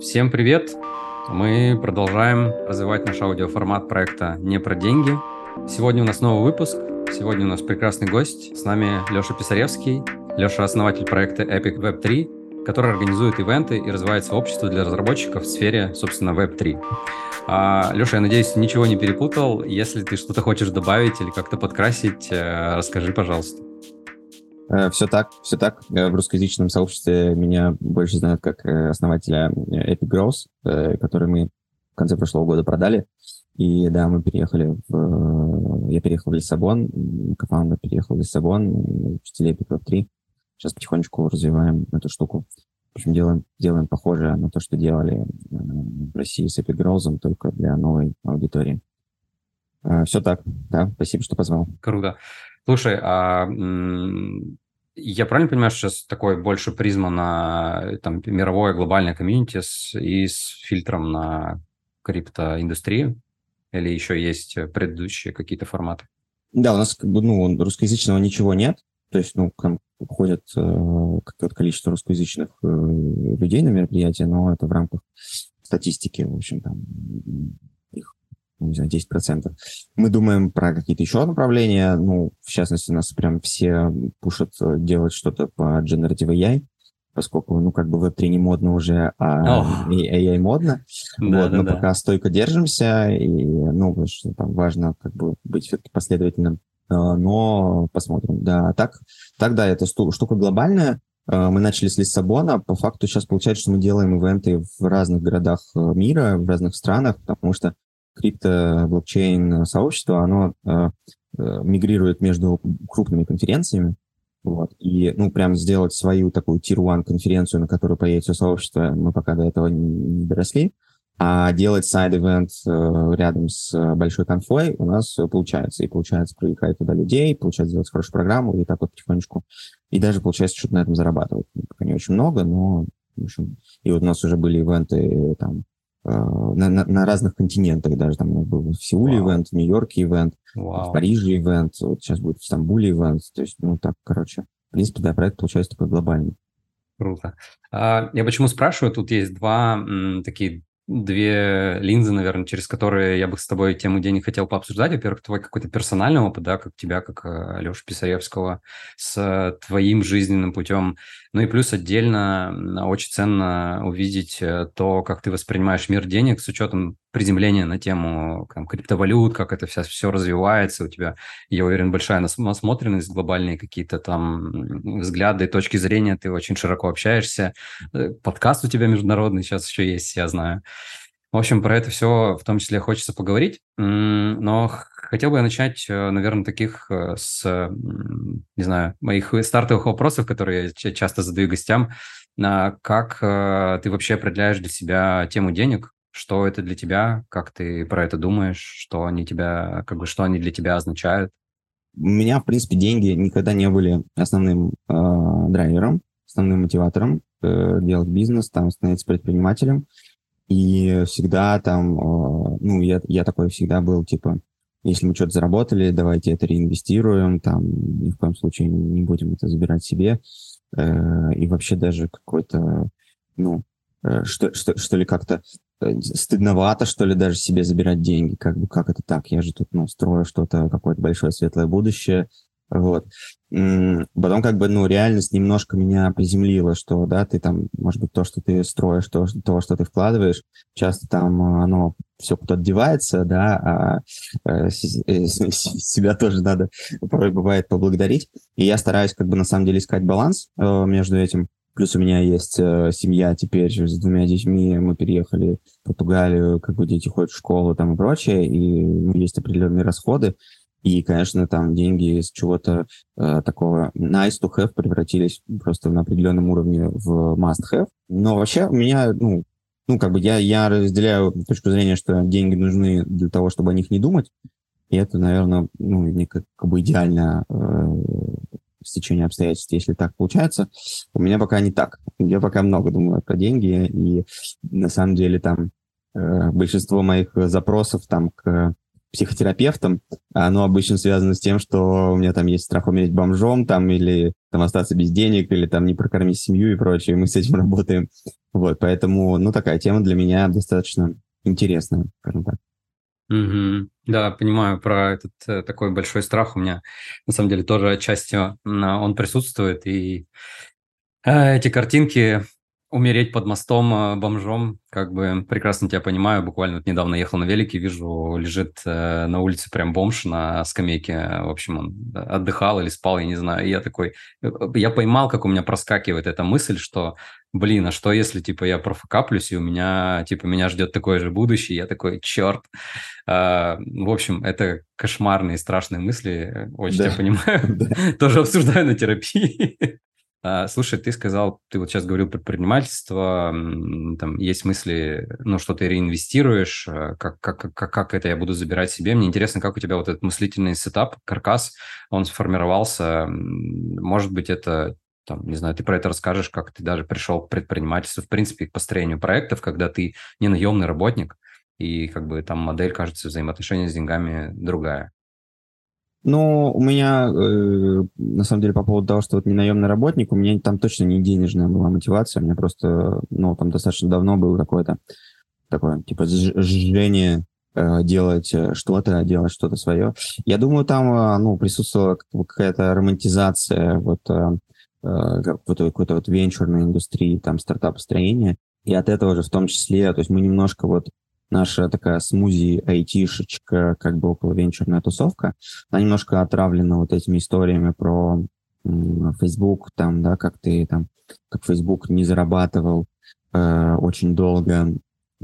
Всем привет! Мы продолжаем развивать наш аудиоформат проекта «Не про деньги». Сегодня у нас новый выпуск. Сегодня у нас прекрасный гость. С нами Леша Писаревский. Леша – основатель проекта Epic Web 3, который организует ивенты и развивает сообщество для разработчиков в сфере, собственно, Web 3. А, Леша, я надеюсь, ничего не перепутал. Если ты что-то хочешь добавить или как-то подкрасить, э, расскажи, пожалуйста. Э, все так, все так. Э, в русскоязычном сообществе меня больше знают как основателя Epic Growth, который мы в конце прошлого года продали. И да, мы переехали в... Я переехал в Лиссабон, co-founder переехал в Лиссабон, учитель Epic Web 3. Сейчас потихонечку развиваем эту штуку. В общем, делаем, делаем похожее на то, что делали э, в России с Epic Growth ом, только для новой аудитории. Э, Все так, да, спасибо, что позвал. Круто. Слушай, а я правильно понимаю, что сейчас такой больше призма на там, мировое глобальное комьюнити с, и с фильтром на криптоиндустрию? Или еще есть предыдущие какие-то форматы? Да, у нас как бы, ну, русскоязычного ничего нет. То есть, ну, там уходит э, какое-то количество русскоязычных э, людей на мероприятие, но это в рамках статистики, в общем, там не знаю, 10%. Мы думаем про какие-то еще направления, ну, в частности, нас прям все пушат э, делать что-то по Generative AI, поскольку, ну, как бы Web3 не модно уже, а oh. AI модно. Да, вот, да, мы да. пока стойко держимся, и, ну, что там важно как бы быть все-таки последовательным Э, но посмотрим. Да, так, так да, эта штука глобальная. Э, мы начали с Лиссабона. По факту сейчас получается, что мы делаем ивенты в разных городах мира, в разных странах, потому что крипто, блокчейн сообщество, оно э, мигрирует между крупными конференциями. Вот. И, ну, прям сделать свою такую tier-1 конференцию, на которую поедет все сообщество, мы пока до этого не доросли. А делать side event э, рядом с э, большой конфой у нас получается. И получается привлекать туда людей, получается делать хорошую программу, и так вот потихонечку. И даже получается что-то на этом зарабатывать. Пока не очень много, но, в общем, и вот у нас уже были ивенты там э, на, на, на разных континентах даже. Там был в Сеуле Вау. ивент, в Нью-Йорке ивент, Вау. в Париже ивент, вот сейчас будет в Стамбуле ивент. То есть, ну, так, короче, в принципе, да, проект получается такой глобальный. Круто. А, я почему спрашиваю? Тут есть два м, такие две линзы, наверное, через которые я бы с тобой тему денег хотел пообсуждать. Во-первых, твой какой-то персональный опыт, да, как тебя, как э, Алеши Писаревского, с твоим жизненным путем. Ну и плюс отдельно очень ценно увидеть э, то, как ты воспринимаешь мир денег с учетом приземления на тему там, криптовалют, как это все, все развивается. У тебя, я уверен, большая насмотренность, глобальные какие-то там взгляды, точки зрения, ты очень широко общаешься. Э, подкаст у тебя международный сейчас еще есть, я знаю. В общем, про это все в том числе хочется поговорить, но хотел бы я начать, э, наверное, таких э, с, не знаю, моих стартовых вопросов, которые я часто задаю гостям. Как э, ты вообще определяешь для себя тему денег? Что это для тебя? Как ты про это думаешь? Что они тебя, как бы, что они для тебя означают? У меня, в принципе, деньги никогда не были основным э, драйвером, основным мотиватором э, делать бизнес, там, становиться предпринимателем. И всегда там, ну, я, я такой всегда был, типа, если мы что-то заработали, давайте это реинвестируем, там, ни в коем случае не будем это забирать себе. Э, и вообще даже какой-то, ну, э, что, что, что ли, как-то э, стыдновато, что ли, даже себе забирать деньги. Как бы, как это так? Я же тут, ну, строю что-то, какое-то большое светлое будущее. Вот. Потом как бы, ну, реальность немножко меня приземлила, что, да, ты там, может быть, то, что ты строишь, то, то что ты вкладываешь, часто там э, оно все куда-то девается, да, а э, э себя тоже надо порой бывает поблагодарить. И я стараюсь как бы на самом деле искать баланс между этим. Плюс у меня есть э, семья теперь с двумя детьми, мы переехали в Португалию, как бы дети ходят в школу там и прочее, и ну, есть определенные расходы. И, конечно, там деньги из чего-то э, такого nice to have превратились просто на определенном уровне в must have. Но вообще у меня, ну, ну как бы я, я разделяю точку зрения, что деньги нужны для того, чтобы о них не думать. И это, наверное, ну, не как, как бы идеально э, стечение обстоятельств, если так получается. У меня пока не так. Я пока много думаю про деньги, и на самом деле там э, большинство моих запросов там к психотерапевтом, оно обычно связано с тем, что у меня там есть страх умереть бомжом, там, или там остаться без денег, или там не прокормить семью и прочее. Мы с этим работаем Вот, поэтому, ну, такая тема для меня достаточно интересная, скажем так. Угу. Да, понимаю про этот э, такой большой страх. У меня на самом деле тоже отчасти он присутствует. И э, эти картинки умереть под мостом э, бомжом, как бы прекрасно тебя понимаю. Буквально вот недавно ехал на велике, вижу, лежит э, на улице прям бомж на скамейке. В общем, он отдыхал или спал, я не знаю. И я такой, э, я поймал, как у меня проскакивает эта мысль, что, блин, а что если, типа, я профокаплюсь, и у меня, типа, меня ждет такое же будущее? Я такой, черт. А, в общем, это кошмарные, страшные мысли. Очень да. тебя понимаю. Тоже обсуждаю на терапии. А, слушай, ты сказал, ты вот сейчас говорил предпринимательство, там есть мысли, ну, что ты реинвестируешь, а, как, как, как, как это я буду забирать себе. Мне интересно, как у тебя вот этот мыслительный сетап, каркас, он сформировался. Может быть, это там, не знаю, ты про это расскажешь, как ты даже пришел к предпринимательству, в принципе, к построению проектов, когда ты не наемный работник, и как бы там модель, кажется, взаимоотношения с деньгами другая. Ну, у меня, э, на самом деле, по поводу того, что вот не наемный работник, у меня там точно не денежная была мотивация, у меня просто, ну, там достаточно давно было какое-то такое, типа, жжение э, делать э, что-то, делать что-то свое. Я думаю, там, э, ну, присутствовала какая-то романтизация вот, э какой-то вот венчурной индустрии, там, стартап-строения, и от этого же в том числе, то есть мы немножко вот наша такая смузи айтишечка, как бы около венчурная тусовка, она немножко отравлена вот этими историями про Facebook, там, да, как ты там, как Facebook не зарабатывал э, очень долго,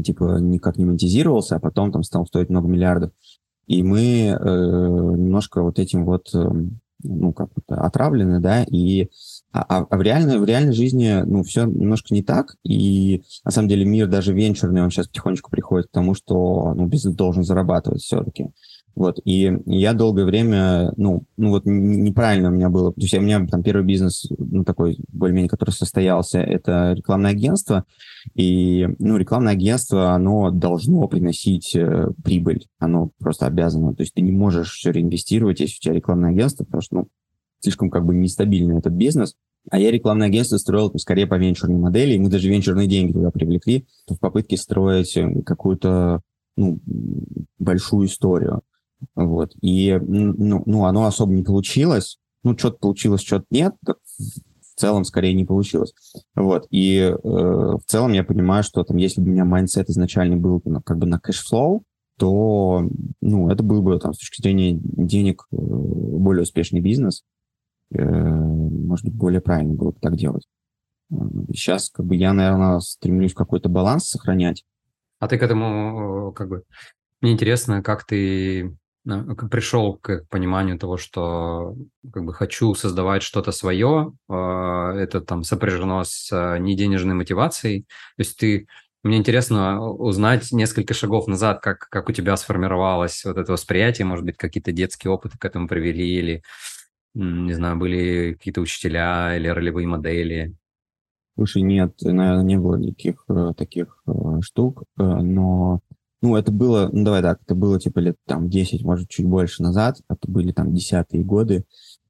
типа никак не монетизировался, а потом там стал стоить много миллиардов. И мы э, немножко вот этим вот, э, ну, как то отравлены, да, и а, а в, реальной, в реальной жизни, ну, все немножко не так, и на самом деле мир даже венчурный, он сейчас потихонечку приходит к тому, что, ну, бизнес должен зарабатывать все-таки. Вот, и я долгое время, ну, ну вот неправильно у меня было, то есть у меня там первый бизнес, ну, такой более-менее, который состоялся, это рекламное агентство, и, ну, рекламное агентство, оно должно приносить э, прибыль, оно просто обязано, то есть ты не можешь все реинвестировать, если у тебя рекламное агентство, потому что, ну, слишком как бы нестабильный этот бизнес. А я рекламное агентство строил там, скорее по венчурной модели, и мы даже венчурные деньги туда привлекли в попытке строить э, какую-то ну, большую историю. Вот. И ну, ну, оно особо не получилось. Ну, что-то получилось, что-то нет. В целом, скорее, не получилось. Вот. И э, в целом я понимаю, что там, если бы у меня mindset изначально был ну, как бы на cash flow, то ну, это был бы там, с точки зрения денег э, более успешный бизнес. Э, может быть, более правильно было бы так делать. Сейчас, как бы, я, наверное, стремлюсь какой-то баланс сохранять. А ты к этому, как бы, мне интересно, как ты пришел к пониманию того, что как бы хочу создавать что-то свое, это там сопряжено с неденежной мотивацией. То есть ты мне интересно узнать несколько шагов назад, как, как у тебя сформировалось вот это восприятие, может быть, какие-то детские опыты к этому привели, или не знаю, были какие-то учителя или ролевые модели? Слушай, нет, наверное, не было никаких э, таких э, штук, э, но, ну, это было, ну, давай так, это было, типа, лет там 10, может, чуть больше назад, это были там десятые годы,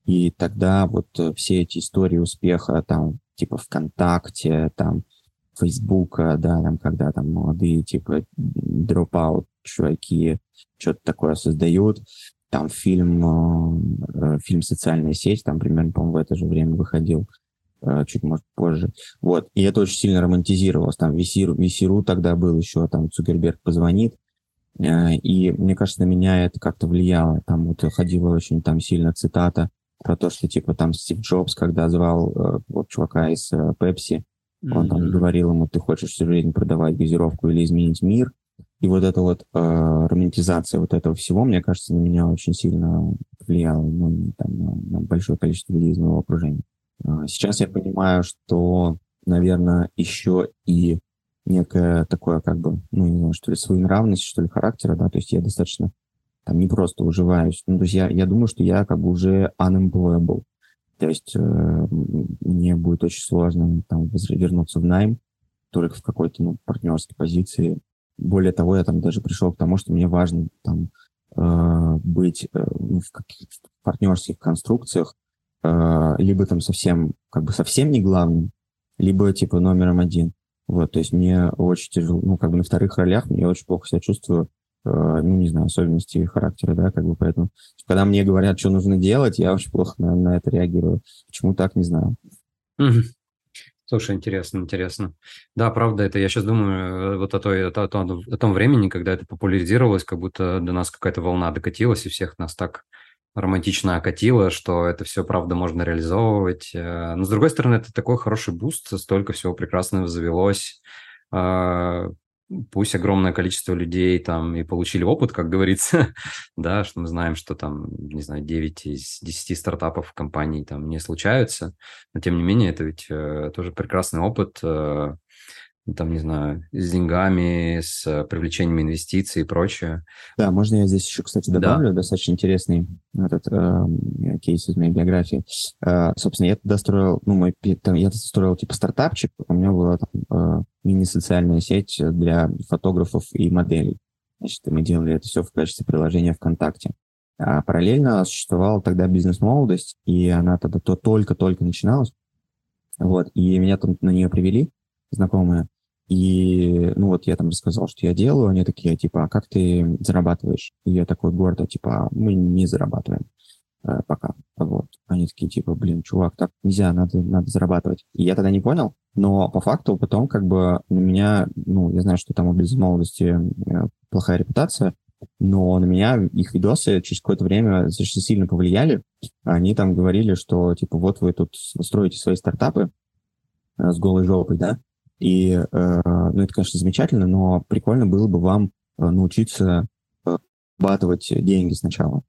и тогда вот все эти истории успеха, там, типа, ВКонтакте, там, Фейсбука, да, там, когда там молодые, типа, дропаут чуваки что-то такое создают, там фильм, э, э, фильм «Социальная сеть», там примерно, по-моему, в это же время выходил, э, чуть, может, позже. Вот, и это очень сильно романтизировалось. Там Висиру, Висиру тогда был еще, там Цукерберг позвонит, и мне кажется, на меня это как-то влияло. Там вот ходила очень там сильно цитата про то, что типа там Стив Джобс, когда звал вот чувака из Пепси, он mm-hmm. там говорил ему, ты хочешь всю жизнь продавать газировку или изменить мир, и вот эта вот э, романтизация вот этого всего, мне кажется, на меня очень сильно влияла ну, там, на, на большое количество людей из моего окружения. Э, сейчас я понимаю, что, наверное, еще и некое такое, как бы, ну, не знаю, что ли, своенравность, что ли, характера, да, то есть я достаточно там не просто уживаюсь. Ну, то есть я, я думаю, что я как бы уже unemployable. То есть э, мне будет очень сложно там вернуться в найм только в какой-то ну, партнерской позиции, более того, я там даже пришел к тому, что мне важно там э, быть э, ну, в каких-то партнерских конструкциях, э, либо там совсем, как бы совсем не главным, либо типа номером один. Вот, то есть мне очень тяжело, ну, как бы на вторых ролях мне очень плохо себя чувствую, э, ну, не знаю, особенности характера, да, как бы поэтому, когда мне говорят, что нужно делать, я очень плохо на, на это реагирую. Почему так, не знаю. Слушай, интересно, интересно. Да, правда, это я сейчас думаю э, вот о, той, о, том, о том времени, когда это популяризировалось, как будто до нас какая-то волна докатилась, и всех нас так романтично окатило, что это все, правда, можно реализовывать. Э, но, с другой стороны, это такой хороший буст, столько всего прекрасного завелось. А, пусть огромное количество людей там и получили опыт, как говорится, да, что мы знаем, что там, не знаю, 9 из 10 стартапов компаний там не случаются, но тем не менее это ведь э, тоже прекрасный опыт, э, там, не знаю, с деньгами, с привлечением инвестиций и прочее. Да, можно я здесь еще, кстати, добавлю да. достаточно интересный этот э, кейс из моей биографии. Э, собственно, я тогда строил, ну, мой, там, я строил типа стартапчик, у меня была там э, мини-социальная сеть для фотографов и моделей. Значит, мы делали это все в качестве приложения ВКонтакте. А параллельно существовала тогда бизнес-молодость, и она тогда то только-только начиналась. Вот, и меня там на нее привели знакомые. И, ну, вот я там рассказал, что я делаю, они такие, типа, а как ты зарабатываешь? И я такой гордо, типа, мы не зарабатываем э, пока. Вот. Они такие, типа, блин, чувак, так нельзя, надо, надо зарабатывать. И я тогда не понял, но по факту потом как бы на меня, ну, я знаю, что там у Близ молодости э, плохая репутация, но на меня их видосы через какое-то время достаточно сильно повлияли. Они там говорили, что, типа, вот вы тут строите свои стартапы э, с голой жопой, да, и, э, ну, это, конечно, замечательно, но прикольно было бы вам э, научиться э, зарабатывать деньги сначала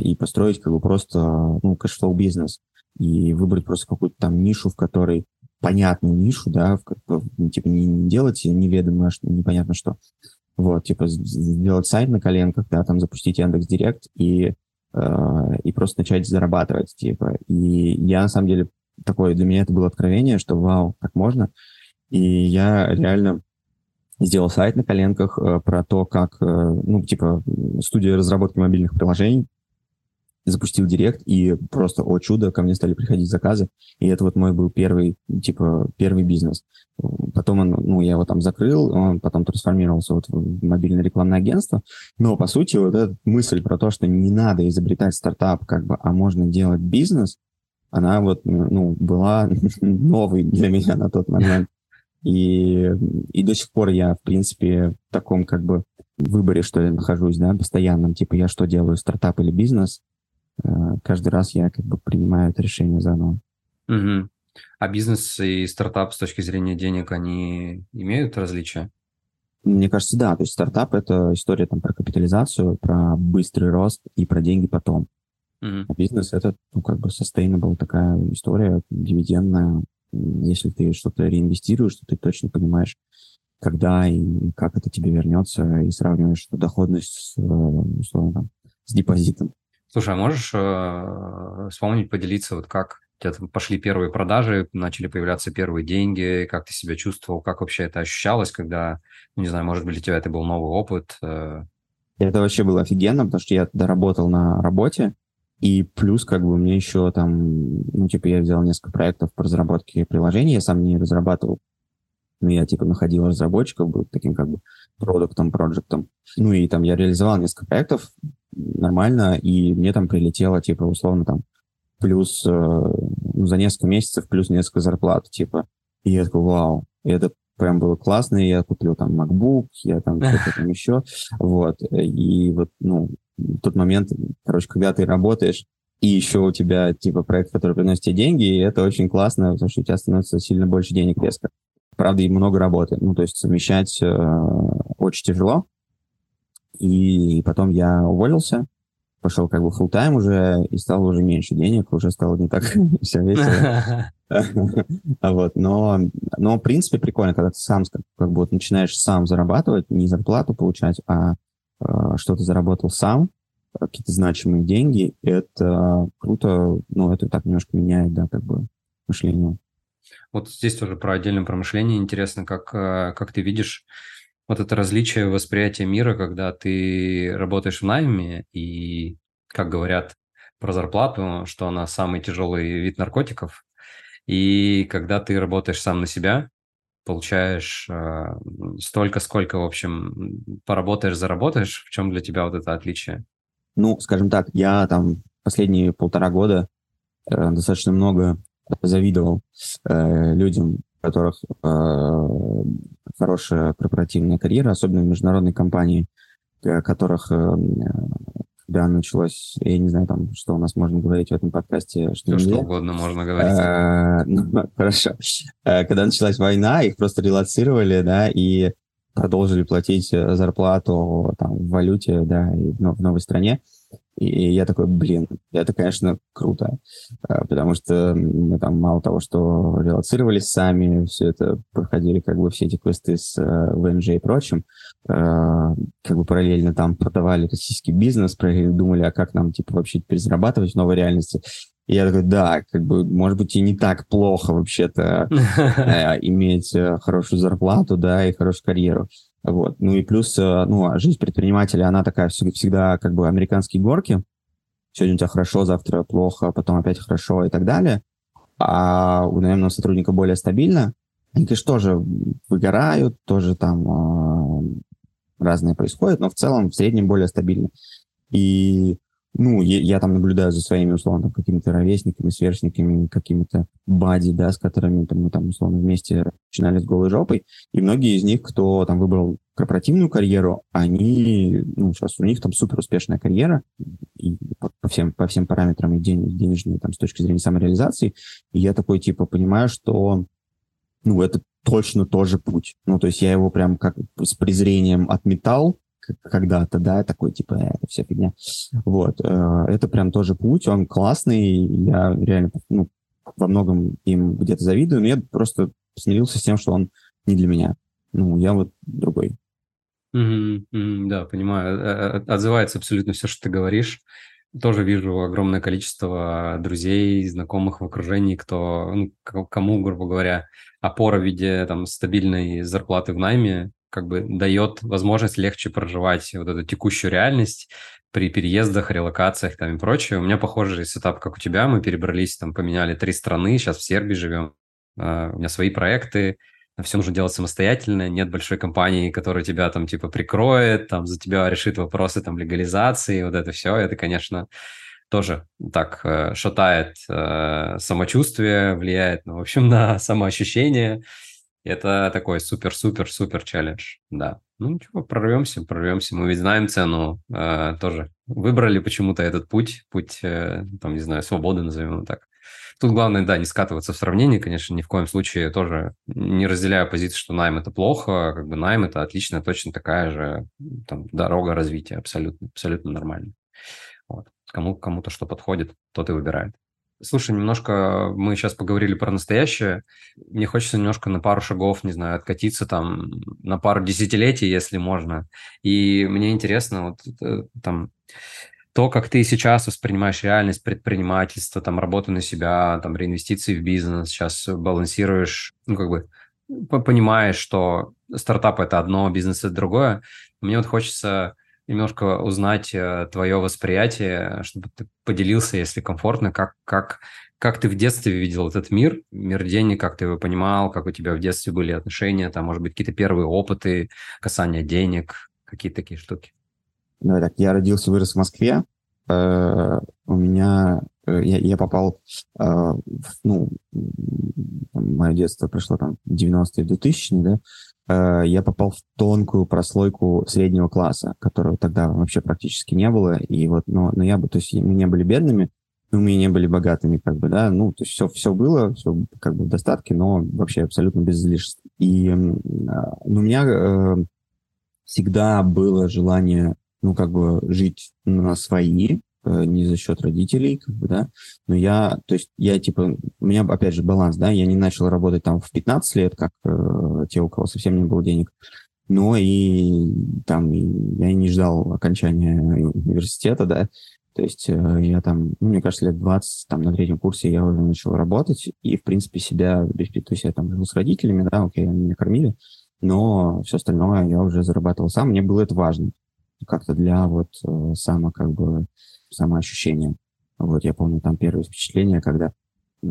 и построить как бы просто, ну, cash flow бизнес и выбрать просто какую-то там нишу, в которой понятную нишу, да, в, ну, типа не делать неведомо, что, непонятно что. Вот, типа сделать сайт на коленках, да, там запустить Яндекс Директ и, э, и просто начать зарабатывать, типа. И я, на самом деле, такое, для меня это было откровение, что вау, так можно. И я реально сделал сайт на коленках э, про то, как, э, ну, типа, студия разработки мобильных приложений, запустил директ, и просто, о чудо, ко мне стали приходить заказы, и это вот мой был первый, типа, первый бизнес. Потом он, ну, я его там закрыл, он потом трансформировался вот в мобильное рекламное агентство, но, по сути, вот эта мысль про то, что не надо изобретать стартап, как бы, а можно делать бизнес, она вот, ну, была новой для меня на тот момент. И, и до сих пор я, в принципе, в таком как бы выборе, что я нахожусь, да, постоянном, типа я что делаю, стартап или бизнес, э, каждый раз я как бы принимаю это решение заново. Угу. А бизнес и стартап с точки зрения денег, они имеют различия? Мне кажется, да. То есть стартап – это история там, про капитализацию, про быстрый рост и про деньги потом. Mm-hmm. А бизнес – это ну, как бы sustainable такая история, дивидендная, если ты что-то реинвестируешь, то ты точно понимаешь, когда и как это тебе вернется, и сравниваешь доходность с, э, условно, там, с депозитом. Слушай, а можешь э, вспомнить, поделиться, вот как у тебя там пошли первые продажи, начали появляться первые деньги, как ты себя чувствовал, как вообще это ощущалось, когда, ну, не знаю, может быть, для тебя это был новый опыт? Э... Это вообще было офигенно, потому что я доработал на работе, и плюс, как бы, мне еще там, ну, типа, я взял несколько проектов по разработке приложений, я сам не разрабатывал, но я, типа, находил разработчиков, был таким, как бы, продуктом, проектом. Ну, и там я реализовал несколько проектов нормально, и мне там прилетело, типа, условно, там, плюс, э, ну, за несколько месяцев плюс несколько зарплат, типа. И я такой, вау, и это прям было классно, и я купил там MacBook, я там что-то там еще, вот, и вот, ну, тот момент, короче, когда ты работаешь, и еще у тебя, типа, проект, который приносит тебе деньги, и это очень классно, потому что у тебя становится сильно больше денег резко. Правда, и много работы. Ну, то есть совмещать э, очень тяжело. И потом я уволился, пошел как бы full тайм уже, и стало уже меньше денег, уже стало не так все весело. Вот, но, но, в принципе, прикольно, когда ты сам как бы вот начинаешь сам зарабатывать, не зарплату получать, а Э, что ты заработал сам, какие-то значимые деньги, это круто, ну, это так немножко меняет, да, как бы мышление. Вот здесь тоже про отдельное промышление интересно, как, э, как ты видишь вот это различие восприятия мира, когда ты работаешь в найме и, как говорят про зарплату, что она самый тяжелый вид наркотиков, и когда ты работаешь сам на себя, получаешь э, столько, сколько, в общем, поработаешь, заработаешь. В чем для тебя вот это отличие? Ну, скажем так, я там последние полтора года э, достаточно много завидовал э, людям, у которых э, хорошая корпоративная карьера, особенно в международной компании, э, которых э, когда началось, я не знаю, там, что у нас можно говорить в этом подкасте. Что, что угодно можно говорить. А, ну, хорошо. А, когда началась война, их просто релацировали, да, и продолжили платить зарплату там, в валюте, да, и в новой стране. И я такой, блин, это, конечно, круто, потому что мы там мало того, что релацировались сами, все это проходили как бы все эти квесты с э, ВНЖ и прочим, как бы параллельно там продавали российский бизнес, думали, а как нам, типа, вообще теперь зарабатывать в новой реальности. И я такой, да, как бы, может быть, и не так плохо вообще-то э, иметь э, хорошую зарплату, да, и хорошую карьеру. Вот. Ну и плюс, э, ну, а жизнь предпринимателя, она такая всегда как бы американские горки. Сегодня у тебя хорошо, завтра плохо, потом опять хорошо и так далее. А у наемного сотрудника более стабильно. Они, конечно, тоже выгорают, тоже там разное происходит, но в целом в среднем более стабильно. И ну, я, я там наблюдаю за своими, условно, какими-то ровесниками, сверстниками, какими-то бади, да, с которыми там, мы там, условно, вместе начинали с голой жопой, и многие из них, кто там выбрал корпоративную карьеру, они, ну, сейчас у них там супер успешная карьера. И по, по, всем, по всем параметрам и день, денежные, там, с точки зрения самореализации, и я такой, типа, понимаю, что, ну, это точно тоже путь. Ну, то есть я его прям как с презрением отметал, когда-то, да, такой, типа, э, это вся фигня. Вот, э, это прям тоже путь, он классный, я реально, ну, во многом им где-то завидую, но я просто смирился с тем, что он не для меня. Ну, я вот другой. Mm-hmm, mm-hmm, да, понимаю. Э, отзывается абсолютно все, что ты говоришь. Тоже вижу огромное количество друзей, знакомых в окружении, кто, ну, кому, грубо говоря, опора в виде там стабильной зарплаты в найме как бы дает возможность легче проживать вот эту текущую реальность при переездах, релокациях там и прочее. У меня похожий сетап, как у тебя. Мы перебрались, там, поменяли три страны, сейчас в Сербии живем. Uh, у меня свои проекты, все нужно делать самостоятельно, нет большой компании, которая тебя там типа прикроет, там за тебя решит вопросы там легализации, вот это все, это, конечно, тоже так э, шатает э, самочувствие, влияет, ну, в общем, на самоощущение. Это такой супер-супер-супер челлендж, да. Ну ничего, прорвемся, прорвемся. Мы ведь знаем цену э, тоже. Выбрали почему-то этот путь, путь, э, там, не знаю, свободы, назовем его так. Тут главное, да, не скатываться в сравнении, конечно, ни в коем случае тоже не разделяю позицию, что найм – это плохо, как бы найм – это отлично, точно такая же там, дорога развития, абсолютно, абсолютно нормально. Вот. Кому, кому-то что подходит, тот и выбирает. Слушай, немножко мы сейчас поговорили про настоящее. Мне хочется немножко на пару шагов, не знаю, откатиться там на пару десятилетий, если можно. И мне интересно вот э, там то, как ты сейчас воспринимаешь реальность предпринимательства, там, работу на себя, там, реинвестиции в бизнес, сейчас балансируешь, ну, как бы, понимаешь, что стартап – это одно, бизнес – это другое. Мне вот хочется немножко узнать э, твое восприятие, чтобы ты поделился, если комфортно, как, как, как ты в детстве видел этот мир, мир денег, как ты его понимал, как у тебя в детстве были отношения, там, может быть, какие-то первые опыты касания денег, какие-то такие штуки. Ну, так, я родился, вырос в Москве. Э, у меня э, я, я попал, э, ну, мое детство прошло там 90-е, 2000-е, да, я попал в тонкую прослойку среднего класса, которого тогда вообще практически не было. И вот, но, но я бы, то есть мы не были бедными, но мы не были богатыми, как бы, да, ну, то есть все, все было, все как бы в достатке, но вообще абсолютно без излишеств. И ну, у меня э, всегда было желание, ну, как бы жить на свои, Э, не за счет родителей, как бы, да, но я, то есть я, типа, у меня, опять же, баланс, да, я не начал работать там в 15 лет, как э, те, у кого совсем не было денег, но и там я не ждал окончания университета, да, то есть э, я там, ну, мне кажется, лет 20, там, на третьем курсе я уже начал работать, и, в принципе, себя, то есть я там жил с родителями, да, окей, они меня кормили, но все остальное я уже зарабатывал сам, мне было это важно как-то для вот э, само как бы самоощущение. Вот я помню там первое впечатление, когда э,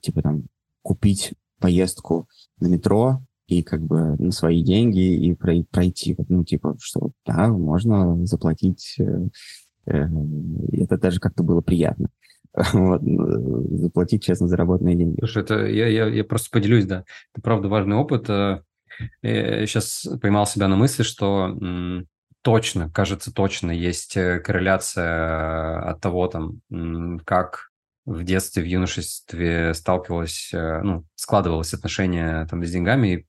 типа там купить поездку на метро и как бы на свои деньги и пройти. Ну, типа, что да, можно заплатить. Э, э, это даже как-то было приятно. Вот, ну, заплатить честно заработанные деньги. Слушай, это я, я, я просто поделюсь, да. Это правда важный опыт. Я сейчас поймал себя на мысли, что точно, кажется, точно есть корреляция от того, там, как в детстве, в юношестве сталкивалось, э, ну, складывалось отношение там с деньгами,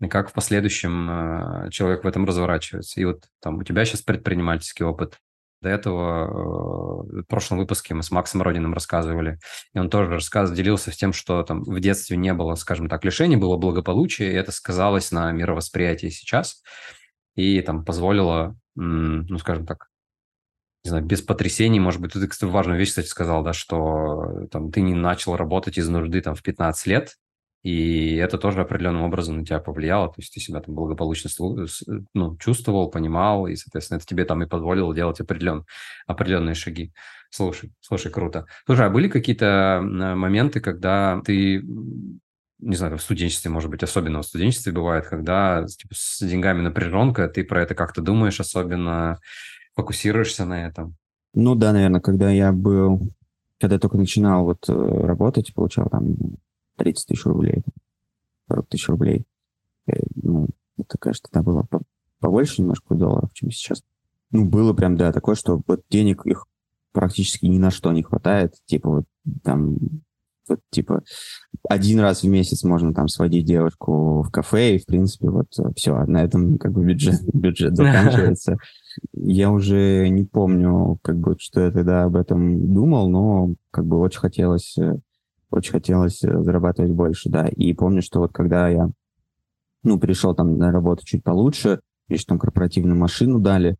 и как в последующем э, человек в этом разворачивается. И вот там у тебя сейчас предпринимательский опыт. До этого э, в прошлом выпуске мы с Максом Родиным рассказывали, и он тоже рассказывал, делился с тем, что там в детстве не было, скажем так, лишений, было благополучие, и это сказалось на мировосприятии сейчас, и там позволило, ну, скажем так, не знаю, без потрясений, может быть, ты, кстати, важную вещь, кстати, сказал, да, что э, там ты не начал работать из нужды там в 15 лет, и это тоже определенным образом на тебя повлияло, то есть ты себя там благополучно ну, чувствовал, понимал, и, соответственно, это тебе там и позволило делать определен, определенные шаги. Слушай, слушай, круто. Слушай, а были какие-то моменты, когда ты не знаю, в студенчестве, может быть, особенно в студенчестве бывает, когда типа, с деньгами напряженка, ты про это как-то думаешь, особенно фокусируешься на этом? Ну да, наверное, когда я был, когда я только начинал вот э, работать, получал там 30 тысяч рублей, 40 тысяч рублей. Э, ну, это, конечно, тогда было побольше немножко долларов, чем сейчас. Ну, было прям, да, такое, что вот денег их практически ни на что не хватает. Типа вот там вот, типа, один раз в месяц можно там сводить девушку в кафе, и, в принципе, вот э, все, на этом как бы бюджет, бюджет заканчивается. Я уже не помню, как бы, что я тогда об этом думал, но как бы очень хотелось, э, очень хотелось э, зарабатывать больше, да. И помню, что вот когда я, ну, пришел там на работу чуть получше, мне там корпоративную машину дали,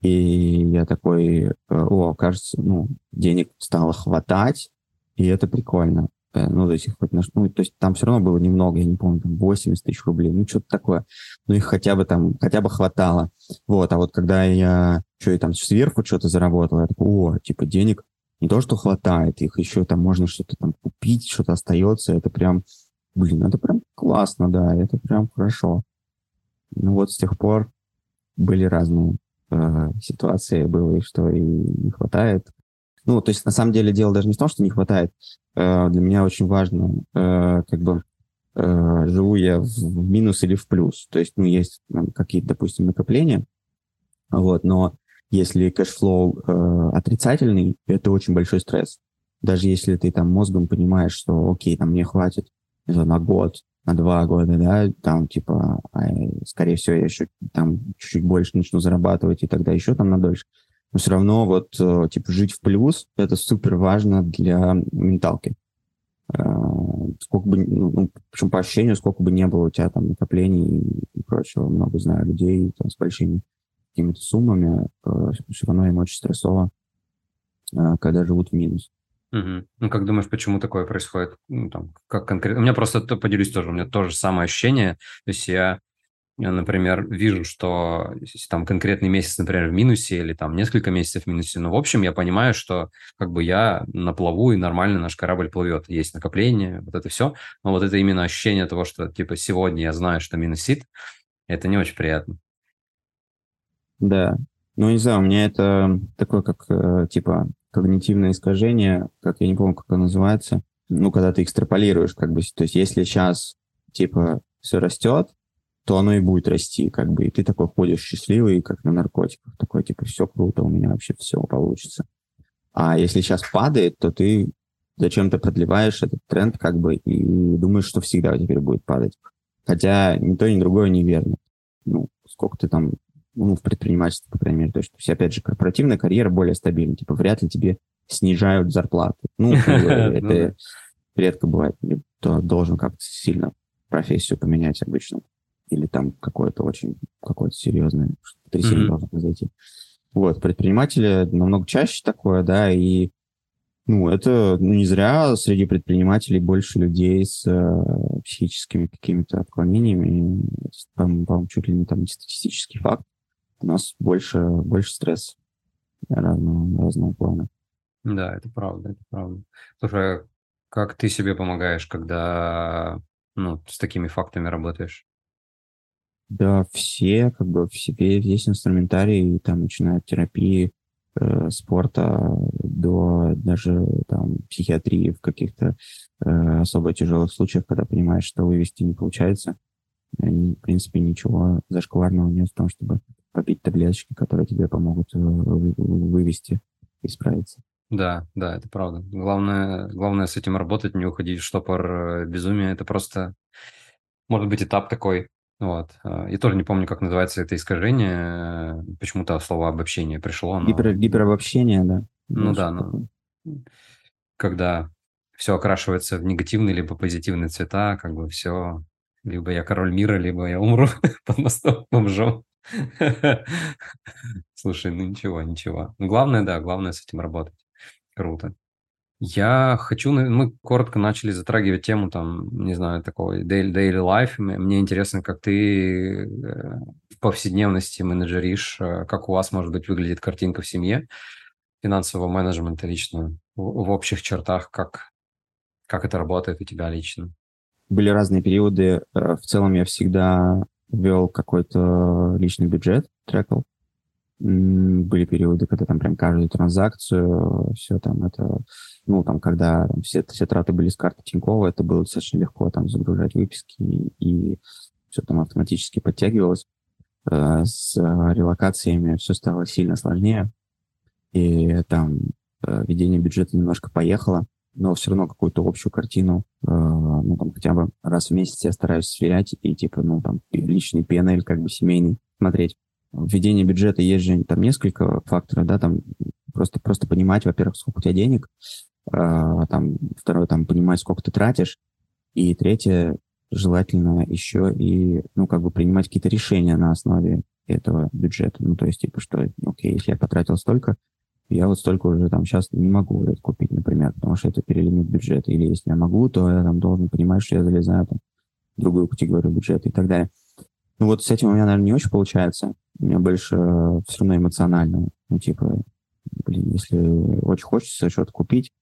и я такой, о, кажется, ну, денег стало хватать, и это прикольно. Э, ну, то есть, хоть наш, ну, то есть там все равно было немного, я не помню, там 80 тысяч рублей, ну, что-то такое. Ну, их хотя бы там, хотя бы хватало. Вот, а вот когда я что и там сверху что-то заработал, я такой, о, типа, денег не то, что хватает, их еще там можно что-то там купить, что-то остается, это прям, блин, это прям классно, да, это прям хорошо. Ну, вот с тех пор были разные э, ситуации, было и что и не хватает, ну, то есть, на самом деле, дело даже не в том, что не хватает. Э, для меня очень важно, э, как бы, э, живу я в минус или в плюс. То есть, ну, есть какие-то, допустим, накопления, вот, но если cash flow э, отрицательный, это очень большой стресс. Даже если ты там мозгом понимаешь, что, окей, там мне хватит на год, на два года, да, там, типа, а, скорее всего, я еще там чуть-чуть больше начну зарабатывать, и тогда еще там на дольше но все равно вот, э, типа, жить в плюс — это супер важно для менталки. Э, сколько бы, ну, ну, причем по ощущению, сколько бы не было у тебя там накоплений и прочего, много знаю людей там, с большими какими-то суммами, э, все равно им очень стрессово, когда живут в минус. Угу. Ну, как думаешь, почему такое происходит? Ну, там, как конкретно? У меня просто, то, поделюсь тоже, у меня тоже самое ощущение. То есть я например, вижу, что там конкретный месяц, например, в минусе или там несколько месяцев в минусе, но в общем я понимаю, что как бы я на плаву и нормально наш корабль плывет, есть накопление, вот это все, но вот это именно ощущение того, что типа сегодня я знаю, что минусит, это не очень приятно. Да, ну не знаю, у меня это такое как э, типа когнитивное искажение, как я не помню, как оно называется, ну когда ты экстраполируешь, как бы, то есть если сейчас типа все растет, то оно и будет расти, как бы, и ты такой ходишь счастливый, как на наркотиках, такой, типа, все круто, у меня вообще все получится. А если сейчас падает, то ты зачем-то продлеваешь этот тренд, как бы, и думаешь, что всегда теперь будет падать. Хотя ни то, ни другое неверно. Ну, сколько ты там, ну, в предпринимательстве, по крайней мере, то есть, то есть опять же, корпоративная карьера более стабильна, типа, вряд ли тебе снижают зарплаты. Ну, это ну редко бывает. Ты должен как-то сильно профессию поменять обычно или там какое-то очень, какое-то серьезное потрясение mm-hmm. должно произойти. Вот, предприниматели намного чаще такое, да, и ну, это ну, не зря среди предпринимателей больше людей с э, психическими какими-то отклонениями. По-моему, чуть ли не там статистический факт. У нас больше, больше стресс разного, разного плана. Да, это правда, это правда. Слушай, а как ты себе помогаешь, когда ну, с такими фактами работаешь? Да, все, как бы, все, весь инструментарий, там, начиная от терапии, э, спорта до даже там психиатрии в каких-то э, особо тяжелых случаях, когда понимаешь, что вывести не получается. И, в принципе, ничего зашкварного нет в том, чтобы попить таблеточки, которые тебе помогут э, вывести и справиться. Да, да, это правда. Главное, главное с этим работать, не уходить в штопор э, безумия. Это просто, может быть, этап такой. Вот. Э, я тоже не помню, как называется это искажение. Почему-то слово обобщение пришло. Но... Гипер, гиперобобщение, да. Ну да, но... когда все окрашивается в негативные либо позитивные цвета, как бы все, либо я король мира, либо я умру под мостом бомжом. Слушай, ну ничего, ничего. Главное, да, главное с этим работать. Круто. Я хочу, мы коротко начали затрагивать тему, там, не знаю, такого daily, daily life. Мне интересно, как ты э, в повседневности менеджеришь, э, как у вас, может быть, выглядит картинка в семье финансового менеджмента лично, в, общих чертах, как, как это работает у тебя лично? Были разные периоды. Э, в целом я всегда вел какой-то личный бюджет, трекал. Были периоды, когда там прям каждую транзакцию, все там это, ну, там, когда там, все, все траты были с карты Тинькова, это было достаточно легко там загружать выписки, и, все там автоматически подтягивалось. Э, с релокациями все стало сильно сложнее, и там э, ведение бюджета немножко поехало, но все равно какую-то общую картину, э, ну, там, хотя бы раз в месяц я стараюсь сверять и, типа, ну, там, личный PNL, как бы, семейный, смотреть введение бюджета есть же там несколько факторов, да, там просто, просто понимать, во-первых, сколько у тебя денег, э, там, второе, там, понимать, сколько ты тратишь, и третье, желательно еще и, ну, как бы принимать какие-то решения на основе этого бюджета. Ну, то есть, типа, что, окей, если я потратил столько, я вот столько уже там сейчас не могу это купить, например, потому что это перелимит бюджета. Или если я могу, то я там должен понимать, что я залезаю там, в другую категорию бюджета и так далее. Ну вот с этим у меня, наверное, не очень получается. У меня больше э, все равно эмоционально. Ну, типа, блин, если очень хочется что-то купить,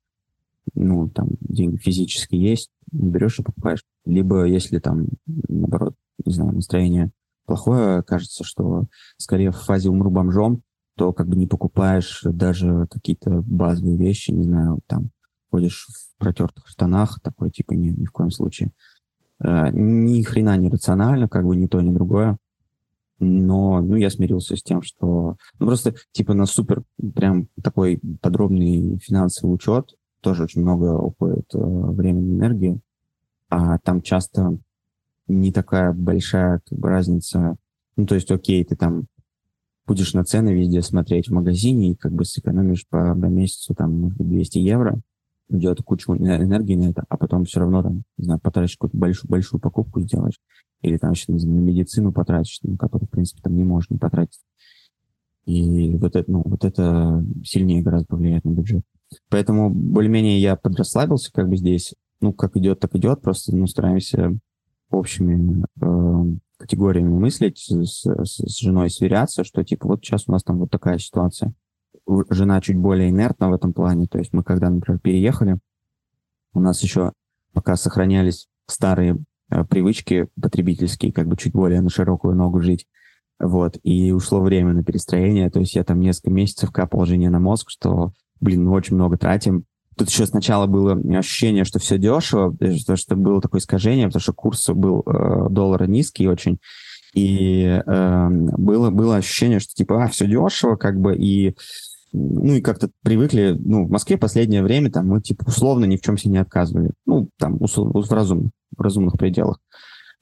ну, там, деньги физически есть, берешь и покупаешь. Либо если там, наоборот, не знаю, настроение плохое, кажется, что скорее в фазе умру бомжом, то как бы не покупаешь даже какие-то базовые вещи, не знаю, там, ходишь в протертых штанах, такой, типа, ни, ни в коем случае. Э, ни хрена не рационально, как бы ни то, ни другое. Но, ну, я смирился с тем, что... Ну, просто, типа, на супер прям такой подробный финансовый учет тоже очень много уходит э, времени и энергии, а там часто не такая большая как бы, разница. Ну, то есть, окей, ты там будешь на цены везде смотреть в магазине и как бы сэкономишь по, по месяцу там 200 евро, уйдет кучу энергии на это, а потом все равно там, не знаю, потратишь какую-то большую, большую покупку сделаешь, или там еще, не знаю, на медицину потратишь, на которую, в принципе, там не можешь не потратить. И вот это, ну, вот это сильнее гораздо повлияет на бюджет. Поэтому более-менее я подрасслабился как бы здесь. Ну, как идет, так идет. Просто ну, стараемся общими э, категориями мыслить, с, с, с женой сверяться, что типа вот сейчас у нас там вот такая ситуация жена чуть более инертна в этом плане. То есть мы когда, например, переехали, у нас еще пока сохранялись старые э, привычки потребительские, как бы чуть более на широкую ногу жить. Вот, и ушло время на перестроение, то есть я там несколько месяцев капал жене на мозг, что, блин, мы очень много тратим. Тут еще сначала было ощущение, что все дешево, э, что было такое искажение, потому что курс был э, доллара низкий очень, и э, было, было ощущение, что типа, а, все дешево, как бы, и ну и как-то привыкли, ну, в Москве последнее время там мы, типа, условно ни в чем себе не отказывали. Ну, там, условно, в разумных, в разумных пределах.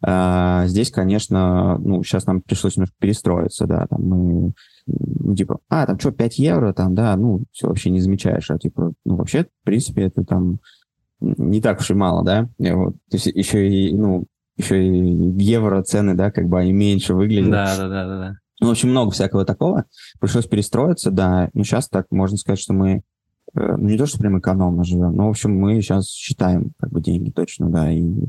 А, здесь, конечно, ну, сейчас нам пришлось немножко перестроиться, да, там мы, ну, типа, а, там что, 5 евро, там, да, ну, все вообще не замечаешь, а, типа, ну, вообще, в принципе, это там не так уж и мало, да, и вот, то есть еще и, ну, еще и евро цены, да, как бы они меньше выглядят. Да, да, да, да, да. Ну, очень много всякого такого. Пришлось перестроиться, да. Ну, сейчас так можно сказать, что мы э, ну, не то, что прям экономно живем, но, в общем, мы сейчас считаем как бы деньги точно, да, и